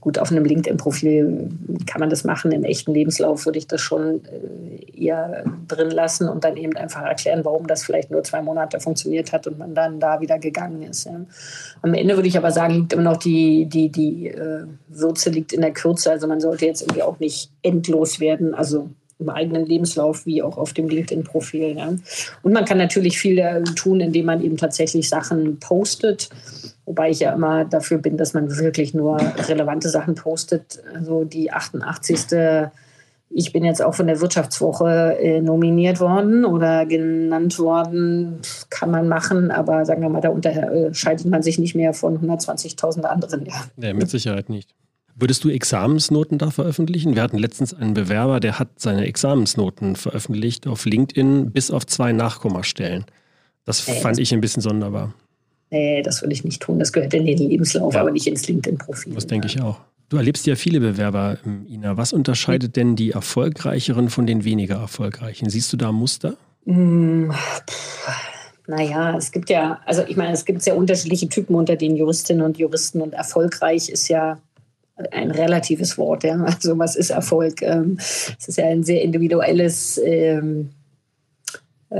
Gut, auf einem LinkedIn-Profil kann man das machen. Im echten Lebenslauf würde ich das schon äh, eher drin lassen und dann eben einfach erklären, warum das vielleicht nur zwei Monate funktioniert hat und man dann da wieder gegangen ist. Am Ende würde ich aber sagen, liegt immer noch die, die, die äh, Würze liegt in der Kürze. Also man sollte jetzt irgendwie auch nicht endlos werden. Also im eigenen Lebenslauf wie auch auf dem LinkedIn-Profil. Ja. Und man kann natürlich viel tun, indem man eben tatsächlich Sachen postet. Wobei ich ja immer dafür bin, dass man wirklich nur relevante Sachen postet. Also die 88. Ich bin jetzt auch von der Wirtschaftswoche äh, nominiert worden oder genannt worden, kann man machen, aber sagen wir mal, da unterscheidet man sich nicht mehr von 120.000 anderen. Ja. Nee, mit Sicherheit nicht. Würdest du Examensnoten da veröffentlichen? Wir hatten letztens einen Bewerber, der hat seine Examensnoten veröffentlicht auf LinkedIn bis auf zwei Nachkommastellen. Das nee, fand das ich ein bisschen sonderbar. Nee, das würde ich nicht tun. Das gehört in den Lebenslauf, ja. aber nicht ins LinkedIn-Profil. Das denke ich auch. Du erlebst ja viele Bewerber, ähm, Ina. Was unterscheidet denn die erfolgreicheren von den weniger erfolgreichen? Siehst du da Muster? Hm, naja, es gibt ja, also ich meine, es gibt sehr unterschiedliche Typen unter den Juristinnen und Juristen und erfolgreich ist ja ein relatives Wort. Ja? Also was ist Erfolg? Ähm, es ist ja ein sehr individuelles, ähm, äh,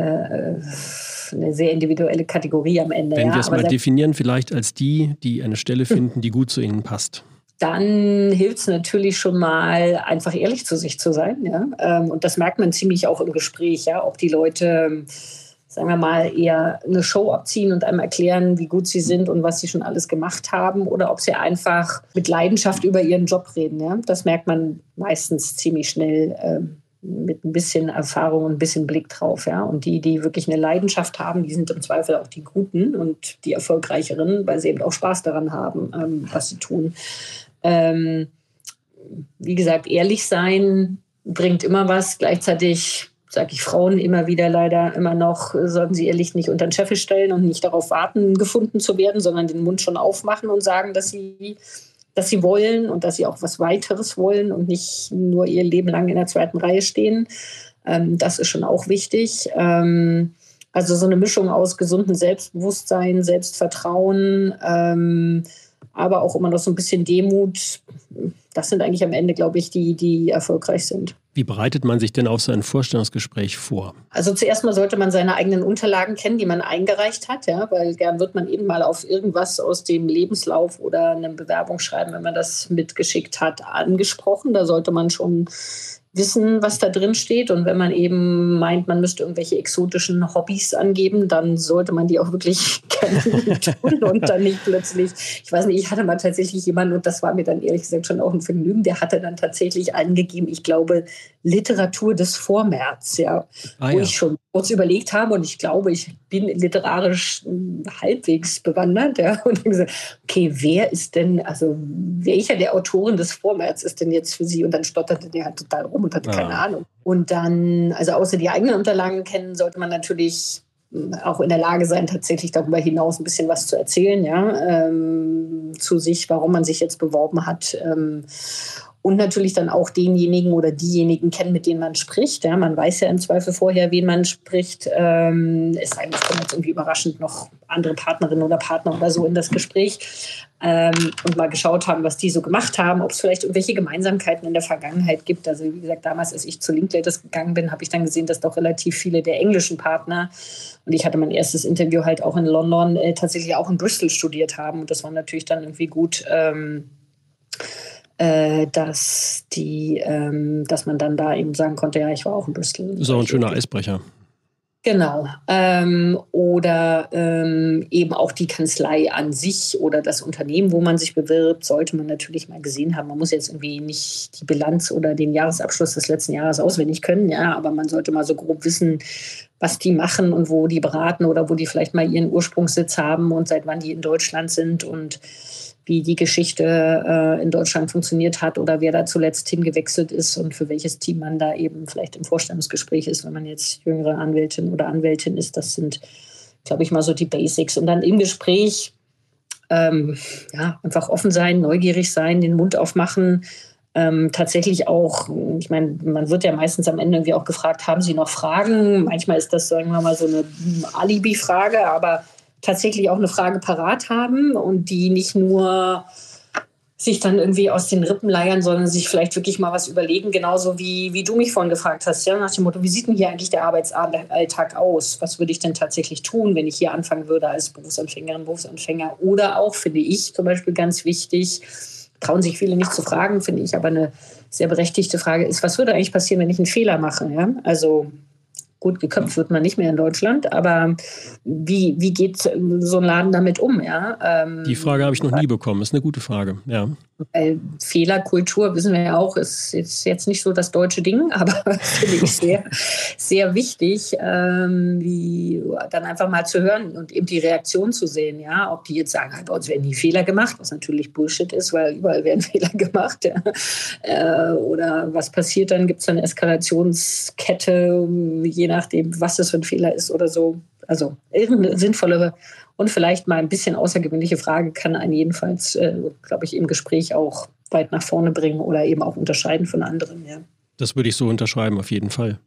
eine sehr individuelle Kategorie am Ende. Wenn ja? wir es mal definieren, vielleicht als die, die eine Stelle finden, die gut zu ihnen passt. Dann hilft es natürlich schon mal, einfach ehrlich zu sich zu sein. Ja? Ähm, und das merkt man ziemlich auch im Gespräch, ja, ob die Leute sagen wir mal, eher eine Show abziehen und einem erklären, wie gut sie sind und was sie schon alles gemacht haben oder ob sie einfach mit Leidenschaft über ihren Job reden. Ja? Das merkt man meistens ziemlich schnell äh, mit ein bisschen Erfahrung und ein bisschen Blick drauf. Ja? Und die, die wirklich eine Leidenschaft haben, die sind im Zweifel auch die Guten und die Erfolgreicheren, weil sie eben auch Spaß daran haben, ähm, was sie tun. Ähm, wie gesagt, ehrlich sein bringt immer was. Gleichzeitig sage ich Frauen immer wieder leider immer noch, sollten sie ihr Licht nicht unter den Scheffel stellen und nicht darauf warten, gefunden zu werden, sondern den Mund schon aufmachen und sagen, dass sie, dass sie wollen und dass sie auch was weiteres wollen und nicht nur ihr Leben lang in der zweiten Reihe stehen. Ähm, das ist schon auch wichtig. Ähm, also so eine Mischung aus gesundem Selbstbewusstsein, Selbstvertrauen, ähm, aber auch immer noch so ein bisschen Demut. Das sind eigentlich am Ende, glaube ich, die, die erfolgreich sind. Wie bereitet man sich denn auf so ein Vorstellungsgespräch vor? Also zuerst mal sollte man seine eigenen Unterlagen kennen, die man eingereicht hat, ja, weil gern wird man eben mal auf irgendwas aus dem Lebenslauf oder einem Bewerbungsschreiben, wenn man das mitgeschickt hat, angesprochen. Da sollte man schon wissen, was da drin steht. Und wenn man eben meint, man müsste irgendwelche exotischen Hobbys angeben, dann sollte man die auch wirklich kennen tun und dann nicht plötzlich, ich weiß nicht, ich hatte mal tatsächlich jemanden, und das war mir dann ehrlich gesagt schon auch ein Vergnügen, der hatte dann tatsächlich angegeben, ich glaube, Literatur des Vormärz, ja, ah, wo ja. ich schon kurz überlegt habe und ich glaube, ich bin literarisch hm, halbwegs bewandert. Ja, und dann gesagt, okay, wer ist denn, also welcher der Autoren des Vormärz ist denn jetzt für Sie? Und dann stotterte der halt total rum und hatte ah. keine Ahnung. Und dann, also außer die eigenen Unterlagen kennen, sollte man natürlich hm, auch in der Lage sein, tatsächlich darüber hinaus ein bisschen was zu erzählen, ja, ähm, zu sich, warum man sich jetzt beworben hat. Ähm, und natürlich dann auch denjenigen oder diejenigen kennen, mit denen man spricht. Ja, man weiß ja im Zweifel vorher, wen man spricht. Ähm, denn, es kommen jetzt irgendwie überraschend noch andere Partnerinnen oder Partner oder so in das Gespräch ähm, und mal geschaut haben, was die so gemacht haben, ob es vielleicht irgendwelche Gemeinsamkeiten in der Vergangenheit gibt. Also wie gesagt, damals, als ich zu Linklaters gegangen bin, habe ich dann gesehen, dass doch relativ viele der englischen Partner und ich hatte mein erstes Interview halt auch in London, äh, tatsächlich auch in Bristol studiert haben. Und das war natürlich dann irgendwie gut. Ähm, äh, dass die, ähm, dass man dann da eben sagen konnte, ja, ich war auch in Bristol. Auch ein schöner Eisbrecher. Genau. Ähm, oder ähm, eben auch die Kanzlei an sich oder das Unternehmen, wo man sich bewirbt, sollte man natürlich mal gesehen haben. Man muss jetzt irgendwie nicht die Bilanz oder den Jahresabschluss des letzten Jahres auswendig können, ja, aber man sollte mal so grob wissen, was die machen und wo die beraten oder wo die vielleicht mal ihren Ursprungssitz haben und seit wann die in Deutschland sind und wie die Geschichte äh, in Deutschland funktioniert hat oder wer da zuletzt hingewechselt ist und für welches Team man da eben vielleicht im Vorstellungsgespräch ist, wenn man jetzt jüngere Anwältin oder Anwältin ist. Das sind, glaube ich, mal so die Basics. Und dann im Gespräch ähm, ja, einfach offen sein, neugierig sein, den Mund aufmachen. Ähm, tatsächlich auch, ich meine, man wird ja meistens am Ende irgendwie auch gefragt, haben Sie noch Fragen? Manchmal ist das, sagen wir mal, so eine Alibi-Frage, aber tatsächlich auch eine Frage parat haben und die nicht nur sich dann irgendwie aus den Rippen leiern, sondern sich vielleicht wirklich mal was überlegen, genauso wie, wie du mich vorhin gefragt hast, ja, nach dem Motto, wie sieht denn hier eigentlich der Arbeitsalltag aus? Was würde ich denn tatsächlich tun, wenn ich hier anfangen würde als Berufsanfängerin, Berufsanfänger? Oder auch, finde ich zum Beispiel ganz wichtig, trauen sich viele nicht zu fragen, finde ich aber eine sehr berechtigte Frage ist, was würde eigentlich passieren, wenn ich einen Fehler mache? Ja? Also Gut, geköpft wird man nicht mehr in Deutschland, aber wie, wie geht so ein Laden damit um? Ja? Ähm, Die Frage habe ich noch nie bekommen, ist eine gute Frage. Ja. Fehlerkultur, wissen wir ja auch, ist, ist jetzt nicht so das deutsche Ding, aber finde ich sehr, sehr wichtig. Ähm, wie, dann einfach mal zu hören und eben die Reaktion zu sehen, ja, ob die jetzt sagen, bei uns werden nie Fehler gemacht, was natürlich Bullshit ist, weil überall werden Fehler gemacht, ja. äh, oder was passiert dann, gibt es eine Eskalationskette, je nachdem, was das für ein Fehler ist oder so. Also irgendeine sinnvollere und vielleicht mal ein bisschen außergewöhnliche Frage kann einen jedenfalls, äh, glaube ich, im Gespräch auch weit nach vorne bringen oder eben auch unterscheiden von anderen. Ja. Das würde ich so unterschreiben, auf jeden Fall.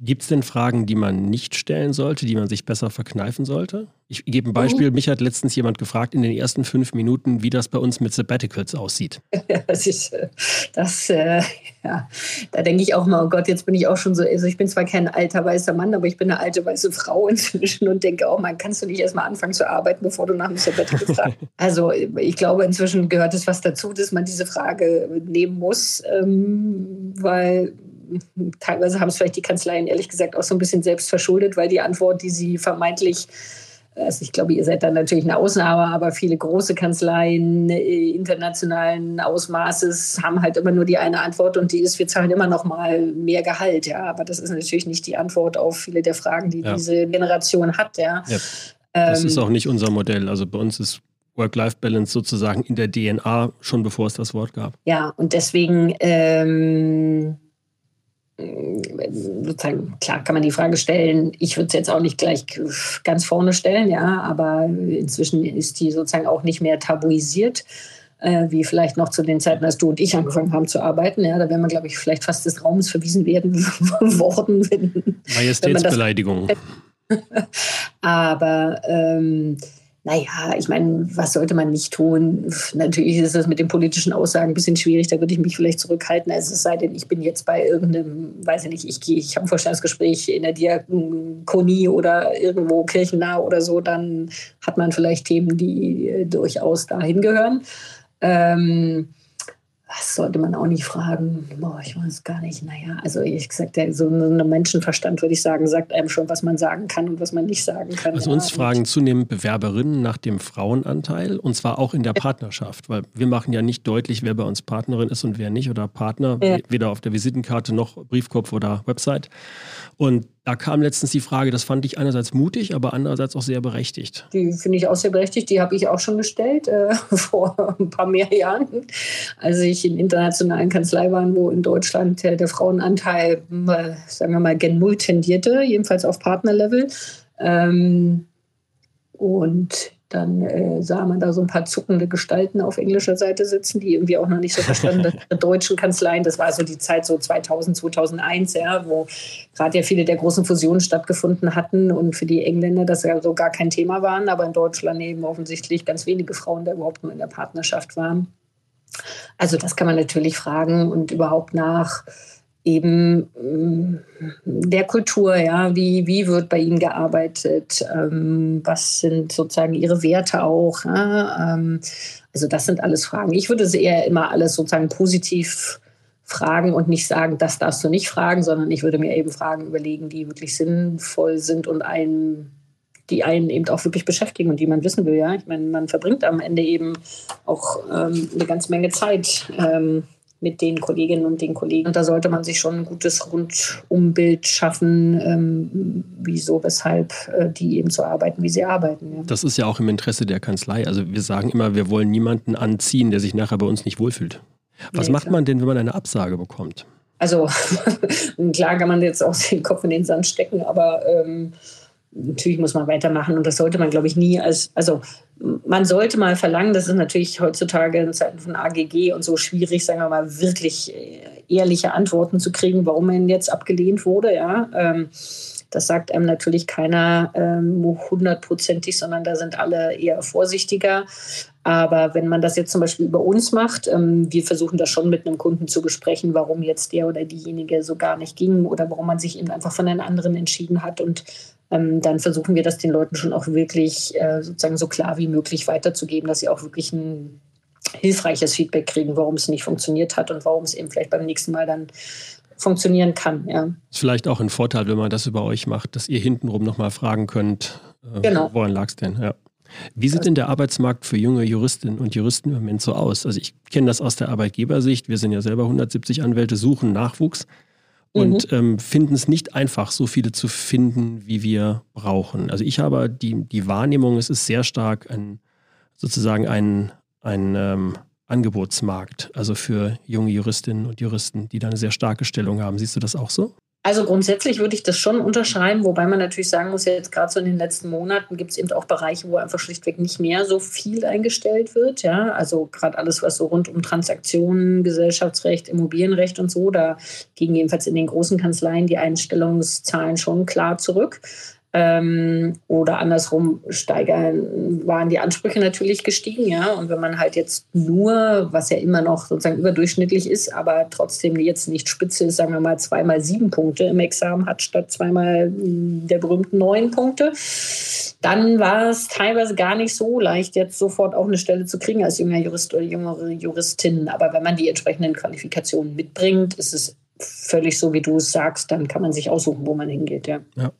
Gibt es denn Fragen, die man nicht stellen sollte, die man sich besser verkneifen sollte? Ich gebe ein Beispiel. Mhm. Mich hat letztens jemand gefragt in den ersten fünf Minuten, wie das bei uns mit Sabbaticals aussieht. das ist, äh, das, äh, ja, da denke ich auch mal, oh Gott, jetzt bin ich auch schon so, also ich bin zwar kein alter weißer Mann, aber ich bin eine alte weiße Frau inzwischen und denke auch, man kannst du nicht erstmal anfangen zu arbeiten, bevor du nach dem Sabbatical fragst. also ich glaube, inzwischen gehört es was dazu, dass man diese Frage nehmen muss, ähm, weil teilweise haben es vielleicht die Kanzleien ehrlich gesagt auch so ein bisschen selbst verschuldet, weil die Antwort, die sie vermeintlich also ich glaube, ihr seid dann natürlich eine Ausnahme, aber viele große Kanzleien äh, internationalen Ausmaßes haben halt immer nur die eine Antwort und die ist, wir zahlen immer noch mal mehr Gehalt, ja. Aber das ist natürlich nicht die Antwort auf viele der Fragen, die ja. diese Generation hat, ja. ja. Das ähm, ist auch nicht unser Modell. Also bei uns ist Work-Life-Balance sozusagen in der DNA schon bevor es das Wort gab. Ja, und deswegen ähm, sozusagen, klar kann man die Frage stellen, ich würde es jetzt auch nicht gleich ganz vorne stellen, ja, aber inzwischen ist die sozusagen auch nicht mehr tabuisiert, äh, wie vielleicht noch zu den Zeiten, als du und ich angefangen haben zu arbeiten. Ja, da wäre man, glaube ich, vielleicht fast des Raumes verwiesen werden worden. Wenn, Majestätsbeleidigung. Wenn aber ähm, naja, ich meine, was sollte man nicht tun? Natürlich ist das mit den politischen Aussagen ein bisschen schwierig, da würde ich mich vielleicht zurückhalten. Also es sei denn, ich bin jetzt bei irgendeinem, weiß ich nicht, ich, gehe, ich habe ein Vorstellungsgespräch in der Diakonie oder irgendwo kirchennah oder so, dann hat man vielleicht Themen, die durchaus dahin gehören. Ähm, was sollte man auch nicht fragen? Boah, ich weiß gar nicht. Naja, also ehrlich gesagt, so ein Menschenverstand, würde ich sagen, sagt einem schon, was man sagen kann und was man nicht sagen kann. Also uns ja, fragen zunehmend Bewerberinnen nach dem Frauenanteil und zwar auch in der Partnerschaft, weil wir machen ja nicht deutlich, wer bei uns Partnerin ist und wer nicht oder Partner, ja. weder auf der Visitenkarte noch Briefkopf oder Website. Und da kam letztens die Frage, das fand ich einerseits mutig, aber andererseits auch sehr berechtigt. Die finde ich auch sehr berechtigt. Die habe ich auch schon gestellt äh, vor ein paar mehr Jahren, als ich in internationalen Kanzlei war, wo in Deutschland äh, der Frauenanteil, äh, sagen wir mal, gen Null tendierte, jedenfalls auf Partnerlevel. Ähm, und dann äh, sah man da so ein paar zuckende Gestalten auf englischer Seite sitzen, die irgendwie auch noch nicht so verstanden dass deutschen Kanzleien. Das war so die Zeit so 2000, 2001, ja, wo gerade ja viele der großen Fusionen stattgefunden hatten und für die Engländer das ja so gar kein Thema waren, aber in Deutschland eben offensichtlich ganz wenige Frauen da überhaupt nur in der Partnerschaft waren. Also das kann man natürlich fragen und überhaupt nach eben mm, der Kultur, ja, wie, wie wird bei Ihnen gearbeitet, ähm, was sind sozusagen Ihre Werte auch, ja? ähm, also das sind alles Fragen. Ich würde sie eher immer alles sozusagen positiv fragen und nicht sagen, das darfst du nicht fragen, sondern ich würde mir eben Fragen überlegen, die wirklich sinnvoll sind und einen, die einen eben auch wirklich beschäftigen und die man wissen will, ja. Ich meine, man verbringt am Ende eben auch ähm, eine ganze Menge Zeit ähm, mit den Kolleginnen und den Kollegen. Und da sollte man sich schon ein gutes Rundumbild schaffen, ähm, wieso, weshalb äh, die eben so arbeiten, wie sie arbeiten. Ja. Das ist ja auch im Interesse der Kanzlei. Also wir sagen immer, wir wollen niemanden anziehen, der sich nachher bei uns nicht wohlfühlt. Was nee, macht klar. man denn, wenn man eine Absage bekommt? Also klar kann man jetzt auch den Kopf in den Sand stecken, aber ähm, natürlich muss man weitermachen und das sollte man, glaube ich, nie als, also man sollte mal verlangen, das ist natürlich heutzutage in Zeiten von AGG und so schwierig, sagen wir mal, wirklich äh, ehrliche Antworten zu kriegen, warum man jetzt abgelehnt wurde, ja. Ähm, das sagt einem natürlich keiner ähm, hundertprozentig, sondern da sind alle eher vorsichtiger. Aber wenn man das jetzt zum Beispiel über uns macht, ähm, wir versuchen das schon mit einem Kunden zu besprechen, warum jetzt der oder diejenige so gar nicht ging oder warum man sich eben einfach von einem anderen entschieden hat. Und ähm, dann versuchen wir das den Leuten schon auch wirklich äh, sozusagen so klar wie möglich weiterzugeben, dass sie auch wirklich ein hilfreiches Feedback kriegen, warum es nicht funktioniert hat und warum es eben vielleicht beim nächsten Mal dann funktionieren kann. Ja. Ist vielleicht auch ein Vorteil, wenn man das über euch macht, dass ihr hintenrum nochmal fragen könnt, äh, genau. woran lag es denn? Ja. Wie sieht denn der Arbeitsmarkt für junge Juristinnen und Juristen im Moment so aus? Also ich kenne das aus der Arbeitgebersicht. Wir sind ja selber 170 Anwälte, suchen Nachwuchs. Und mhm. ähm, finden es nicht einfach, so viele zu finden, wie wir brauchen. Also ich habe die, die Wahrnehmung, es ist sehr stark ein, sozusagen ein, ein ähm, Angebotsmarkt, also für junge Juristinnen und Juristen, die da eine sehr starke Stellung haben. Siehst du das auch so? Also grundsätzlich würde ich das schon unterschreiben, wobei man natürlich sagen muss, jetzt gerade so in den letzten Monaten gibt es eben auch Bereiche, wo einfach schlichtweg nicht mehr so viel eingestellt wird. Ja, also gerade alles, was so rund um Transaktionen, Gesellschaftsrecht, Immobilienrecht und so, da gingen jedenfalls in den großen Kanzleien die Einstellungszahlen schon klar zurück. Ähm, oder andersrum steigern, waren die Ansprüche natürlich gestiegen, ja. Und wenn man halt jetzt nur, was ja immer noch sozusagen überdurchschnittlich ist, aber trotzdem jetzt nicht spitze ist, sagen wir mal zweimal sieben Punkte im Examen hat statt zweimal der berühmten neun Punkte, dann war es teilweise gar nicht so leicht, jetzt sofort auch eine Stelle zu kriegen als junger Jurist oder jüngere Juristin. Aber wenn man die entsprechenden Qualifikationen mitbringt, ist es völlig so, wie du es sagst, dann kann man sich aussuchen, wo man hingeht, ja. ja.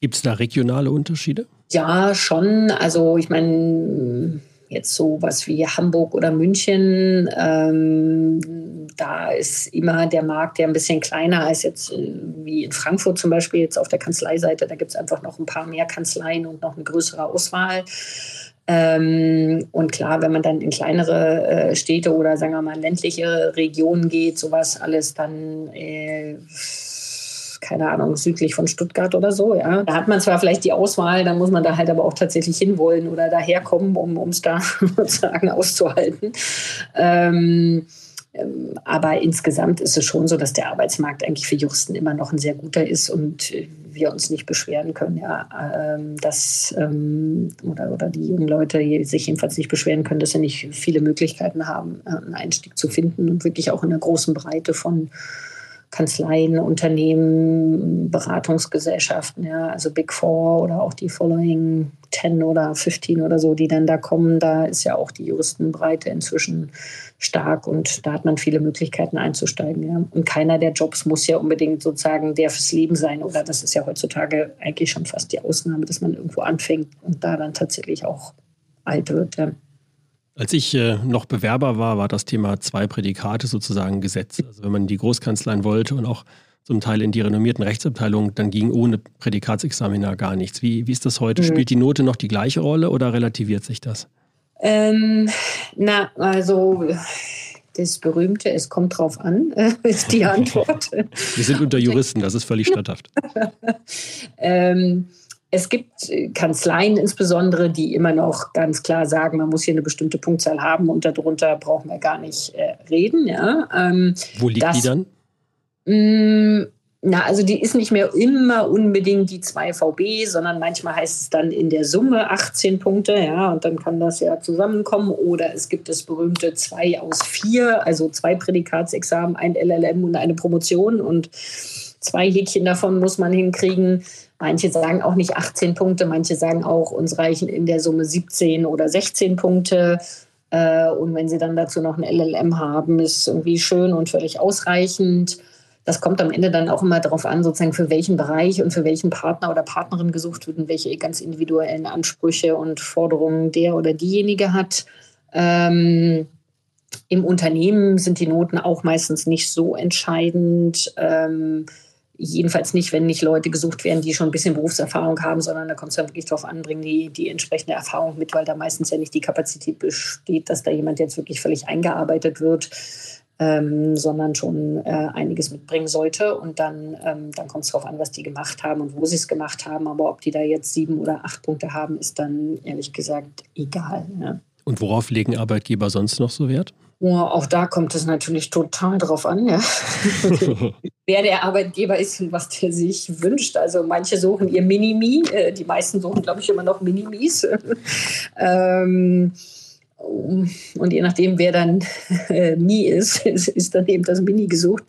Gibt es da regionale Unterschiede? Ja, schon. Also ich meine, jetzt so was wie Hamburg oder München, ähm, da ist immer der Markt, der ein bisschen kleiner als jetzt äh, wie in Frankfurt zum Beispiel, jetzt auf der Kanzleiseite. Da gibt es einfach noch ein paar mehr Kanzleien und noch eine größere Auswahl. Ähm, und klar, wenn man dann in kleinere äh, Städte oder sagen wir mal ländliche Regionen geht, sowas alles, dann äh, keine Ahnung, südlich von Stuttgart oder so, ja. Da hat man zwar vielleicht die Auswahl, dann muss man da halt aber auch tatsächlich hinwollen oder daherkommen, um es da sozusagen auszuhalten. Ähm, ähm, aber insgesamt ist es schon so, dass der Arbeitsmarkt eigentlich für Juristen immer noch ein sehr guter ist und äh, wir uns nicht beschweren können, ja, ähm, dass ähm, oder, oder die jungen Leute sich jedenfalls nicht beschweren können, dass sie nicht viele Möglichkeiten haben, äh, einen Einstieg zu finden und wirklich auch in einer großen Breite von Kanzleien, Unternehmen, Beratungsgesellschaften, ja, also Big Four oder auch die Following 10 oder 15 oder so, die dann da kommen, da ist ja auch die Juristenbreite inzwischen stark und da hat man viele Möglichkeiten einzusteigen. Ja. Und keiner der Jobs muss ja unbedingt sozusagen der fürs Leben sein oder das ist ja heutzutage eigentlich schon fast die Ausnahme, dass man irgendwo anfängt und da dann tatsächlich auch alt wird. Ja. Als ich äh, noch Bewerber war, war das Thema zwei Prädikate sozusagen Gesetz. Also wenn man die Großkanzleien wollte und auch zum Teil in die renommierten Rechtsabteilungen, dann ging ohne Prädikatsexaminar gar nichts. Wie, wie ist das heute? Mhm. Spielt die Note noch die gleiche Rolle oder relativiert sich das? Ähm, na, also das berühmte, es kommt drauf an, ist die Antwort. Wir sind unter Juristen, das ist völlig statthaft. ähm, es gibt äh, Kanzleien insbesondere, die immer noch ganz klar sagen, man muss hier eine bestimmte Punktzahl haben und darunter brauchen wir gar nicht äh, reden. Ja. Ähm, Wo liegt das, die dann? Mh, mm, na, also die ist nicht mehr immer unbedingt die 2 VB, sondern manchmal heißt es dann in der Summe 18 Punkte, ja, und dann kann das ja zusammenkommen. Oder es gibt das berühmte 2 aus 4, also zwei Prädikatsexamen, ein LLM und eine Promotion und zwei Häkchen davon muss man hinkriegen. Manche sagen auch nicht 18 Punkte, manche sagen auch, uns reichen in der Summe 17 oder 16 Punkte. Äh, und wenn sie dann dazu noch ein LLM haben, ist irgendwie schön und völlig ausreichend. Das kommt am Ende dann auch immer darauf an, sozusagen für welchen Bereich und für welchen Partner oder Partnerin gesucht wird und welche ganz individuellen Ansprüche und Forderungen der oder diejenige hat. Ähm, Im Unternehmen sind die Noten auch meistens nicht so entscheidend. Ähm, Jedenfalls nicht, wenn nicht Leute gesucht werden, die schon ein bisschen Berufserfahrung haben, sondern da kommt es dann wirklich darauf an, bringen die, die entsprechende Erfahrung mit, weil da meistens ja nicht die Kapazität besteht, dass da jemand jetzt wirklich völlig eingearbeitet wird, ähm, sondern schon äh, einiges mitbringen sollte. Und dann, ähm, dann kommt es darauf an, was die gemacht haben und wo sie es gemacht haben. Aber ob die da jetzt sieben oder acht Punkte haben, ist dann ehrlich gesagt egal. Ja. Und worauf legen Arbeitgeber sonst noch so Wert? Oh, auch da kommt es natürlich total drauf an, ja. wer der Arbeitgeber ist und was der sich wünscht. Also manche suchen ihr Minimi, äh, die meisten suchen, glaube ich, immer noch Minimis. ähm, und je nachdem, wer dann äh, Mi ist, ist, dann eben das Mini gesucht.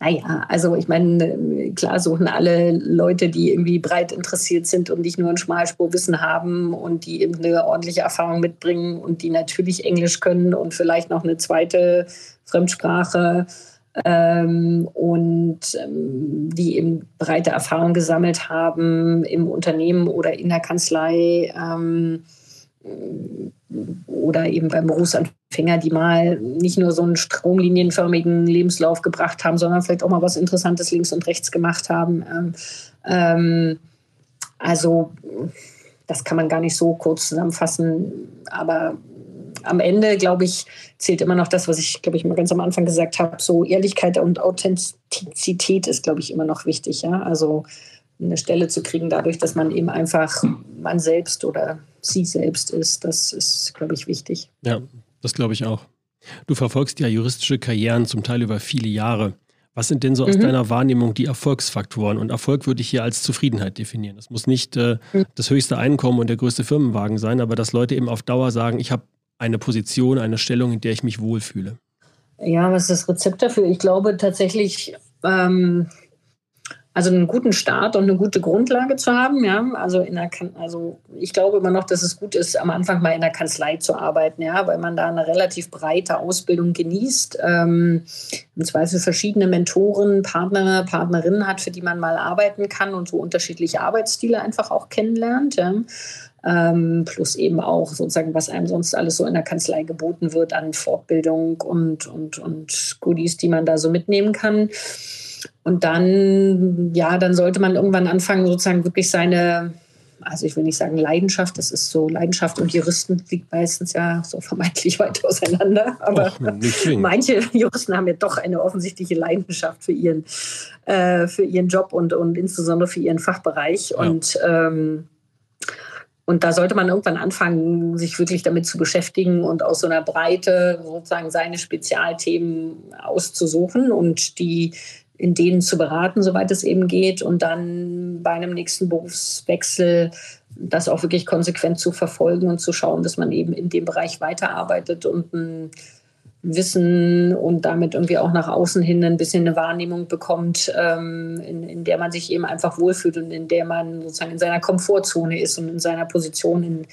Naja, also ich meine, klar suchen alle Leute, die irgendwie breit interessiert sind und nicht nur ein Schmalspurwissen haben und die eben eine ordentliche Erfahrung mitbringen und die natürlich Englisch können und vielleicht noch eine zweite Fremdsprache ähm, und ähm, die eben breite Erfahrung gesammelt haben im Unternehmen oder in der Kanzlei. Ähm, oder eben beim Berufsanfänger, die mal nicht nur so einen stromlinienförmigen Lebenslauf gebracht haben, sondern vielleicht auch mal was Interessantes links und rechts gemacht haben. Ähm, ähm, also das kann man gar nicht so kurz zusammenfassen, aber am Ende, glaube ich, zählt immer noch das, was ich, glaube ich, mal ganz am Anfang gesagt habe. So Ehrlichkeit und Authentizität ist, glaube ich, immer noch wichtig. Ja? Also eine Stelle zu kriegen, dadurch, dass man eben einfach man selbst oder sie selbst ist, das ist, glaube ich, wichtig. Ja, das glaube ich auch. Du verfolgst ja juristische Karrieren zum Teil über viele Jahre. Was sind denn so aus mhm. deiner Wahrnehmung die Erfolgsfaktoren? Und Erfolg würde ich hier als Zufriedenheit definieren. Das muss nicht äh, mhm. das höchste Einkommen und der größte Firmenwagen sein, aber dass Leute eben auf Dauer sagen, ich habe eine Position, eine Stellung, in der ich mich wohlfühle? Ja, was ist das Rezept dafür? Ich glaube tatsächlich, ähm, also einen guten Start und eine gute Grundlage zu haben. Ja, also in der also ich glaube immer noch, dass es gut ist, am Anfang mal in der Kanzlei zu arbeiten, ja, weil man da eine relativ breite Ausbildung genießt, ähm, im Zweifel verschiedene Mentoren, Partner, Partnerinnen hat, für die man mal arbeiten kann und so unterschiedliche Arbeitsstile einfach auch kennenlernt. Ja. Ähm, plus eben auch sozusagen, was einem sonst alles so in der Kanzlei geboten wird an Fortbildung und, und, und Goodies, die man da so mitnehmen kann. Und dann, ja, dann sollte man irgendwann anfangen, sozusagen wirklich seine, also ich will nicht sagen Leidenschaft, das ist so, Leidenschaft und Juristen liegt meistens ja so vermeintlich weit auseinander. Aber Och, manche Juristen haben ja doch eine offensichtliche Leidenschaft für ihren, äh, für ihren Job und, und insbesondere für ihren Fachbereich. Ja. Und ähm, und da sollte man irgendwann anfangen, sich wirklich damit zu beschäftigen und aus so einer Breite sozusagen seine Spezialthemen auszusuchen und die in denen zu beraten, soweit es eben geht, und dann bei einem nächsten Berufswechsel das auch wirklich konsequent zu verfolgen und zu schauen, dass man eben in dem Bereich weiterarbeitet und ein Wissen und damit irgendwie auch nach außen hin ein bisschen eine Wahrnehmung bekommt, ähm, in, in der man sich eben einfach wohlfühlt und in der man sozusagen in seiner Komfortzone ist und in seiner Position, in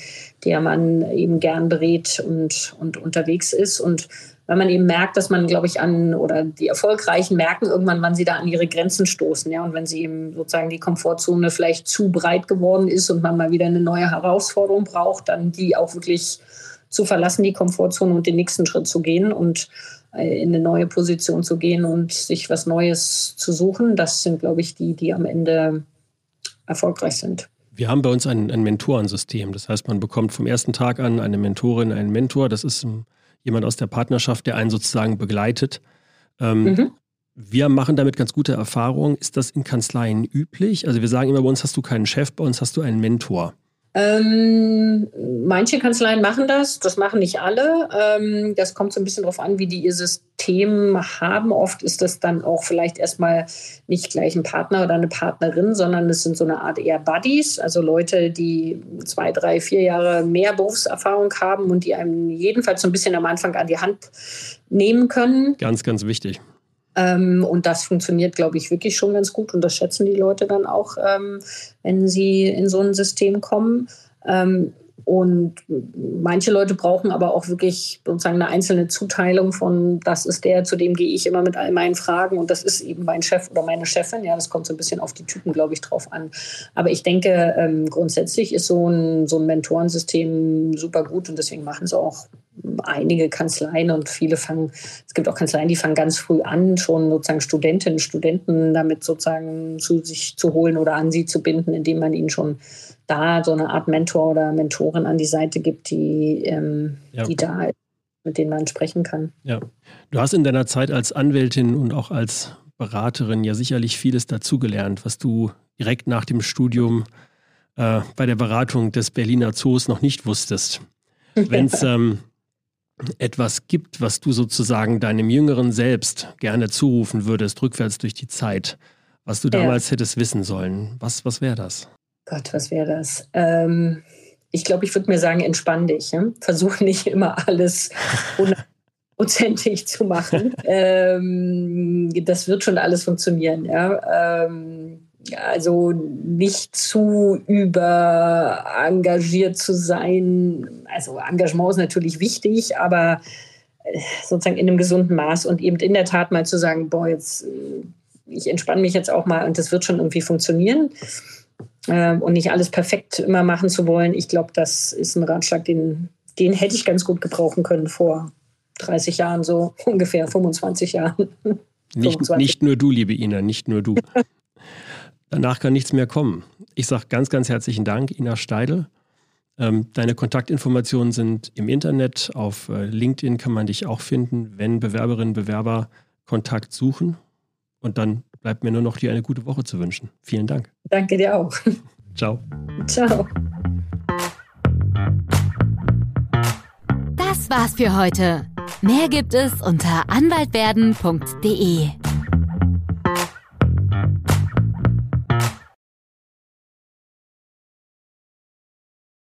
der man eben gern berät und, und unterwegs ist. Und wenn man eben merkt, dass man, glaube ich, an oder die Erfolgreichen merken irgendwann, wann sie da an ihre Grenzen stoßen, ja, und wenn sie eben sozusagen die Komfortzone vielleicht zu breit geworden ist und man mal wieder eine neue Herausforderung braucht, dann die auch wirklich zu verlassen, die Komfortzone und den nächsten Schritt zu gehen und äh, in eine neue Position zu gehen und sich was Neues zu suchen. Das sind, glaube ich, die, die am Ende erfolgreich sind. Wir haben bei uns ein, ein Mentorensystem. Das heißt, man bekommt vom ersten Tag an eine Mentorin, einen Mentor. Das ist jemand aus der Partnerschaft, der einen sozusagen begleitet. Ähm, mhm. Wir machen damit ganz gute Erfahrungen. Ist das in Kanzleien üblich? Also wir sagen immer, bei uns hast du keinen Chef, bei uns hast du einen Mentor. Ähm, manche Kanzleien machen das, das machen nicht alle. Ähm, das kommt so ein bisschen darauf an, wie die ihr System haben. Oft ist das dann auch vielleicht erstmal nicht gleich ein Partner oder eine Partnerin, sondern es sind so eine Art eher Buddies, also Leute, die zwei, drei, vier Jahre mehr Berufserfahrung haben und die einem jedenfalls so ein bisschen am Anfang an die Hand nehmen können. Ganz, ganz wichtig. Ähm, und das funktioniert, glaube ich, wirklich schon ganz gut und das schätzen die Leute dann auch, ähm, wenn sie in so ein System kommen. Ähm, und manche Leute brauchen aber auch wirklich sozusagen eine einzelne Zuteilung von, das ist der, zu dem gehe ich immer mit all meinen Fragen und das ist eben mein Chef oder meine Chefin. Ja, das kommt so ein bisschen auf die Typen, glaube ich, drauf an. Aber ich denke, ähm, grundsätzlich ist so ein, so ein Mentorensystem super gut und deswegen machen es auch einige Kanzleien und viele fangen, es gibt auch Kanzleien, die fangen ganz früh an, schon sozusagen Studentinnen, Studenten damit sozusagen zu sich zu holen oder an sie zu binden, indem man ihnen schon da so eine Art Mentor oder Mentorin an die Seite gibt, die, ähm, ja. die da ist, mit denen man sprechen kann. Ja. Du hast in deiner Zeit als Anwältin und auch als Beraterin ja sicherlich vieles dazugelernt, was du direkt nach dem Studium äh, bei der Beratung des Berliner Zoos noch nicht wusstest. Wenn es ähm, etwas gibt, was du sozusagen deinem jüngeren Selbst gerne zurufen würdest, rückwärts durch die Zeit, was du damals ja. hättest wissen sollen, was, was wäre das? Gott, was wäre das? Ähm, ich glaube, ich würde mir sagen, entspann dich. Ja? Versuch nicht immer alles hundertprozentig zu machen. ähm, das wird schon alles funktionieren. Ja? Ähm, also nicht zu über engagiert zu sein. Also Engagement ist natürlich wichtig, aber äh, sozusagen in einem gesunden Maß und eben in der Tat mal zu sagen, boah, jetzt äh, ich entspanne mich jetzt auch mal und das wird schon irgendwie funktionieren und nicht alles perfekt immer machen zu wollen. Ich glaube, das ist ein Ratschlag, den, den hätte ich ganz gut gebrauchen können vor 30 Jahren, so ungefähr 25 Jahren. Nicht, 25. nicht nur du, liebe Ina, nicht nur du. Danach kann nichts mehr kommen. Ich sage ganz, ganz herzlichen Dank, Ina Steidel. Ähm, deine Kontaktinformationen sind im Internet. Auf äh, LinkedIn kann man dich auch finden, wenn Bewerberinnen und Bewerber Kontakt suchen. Und dann bleibt mir nur noch dir eine gute Woche zu wünschen. Vielen Dank. Danke dir auch. Ciao. Ciao. Das war's für heute. Mehr gibt es unter anwaltwerden.de.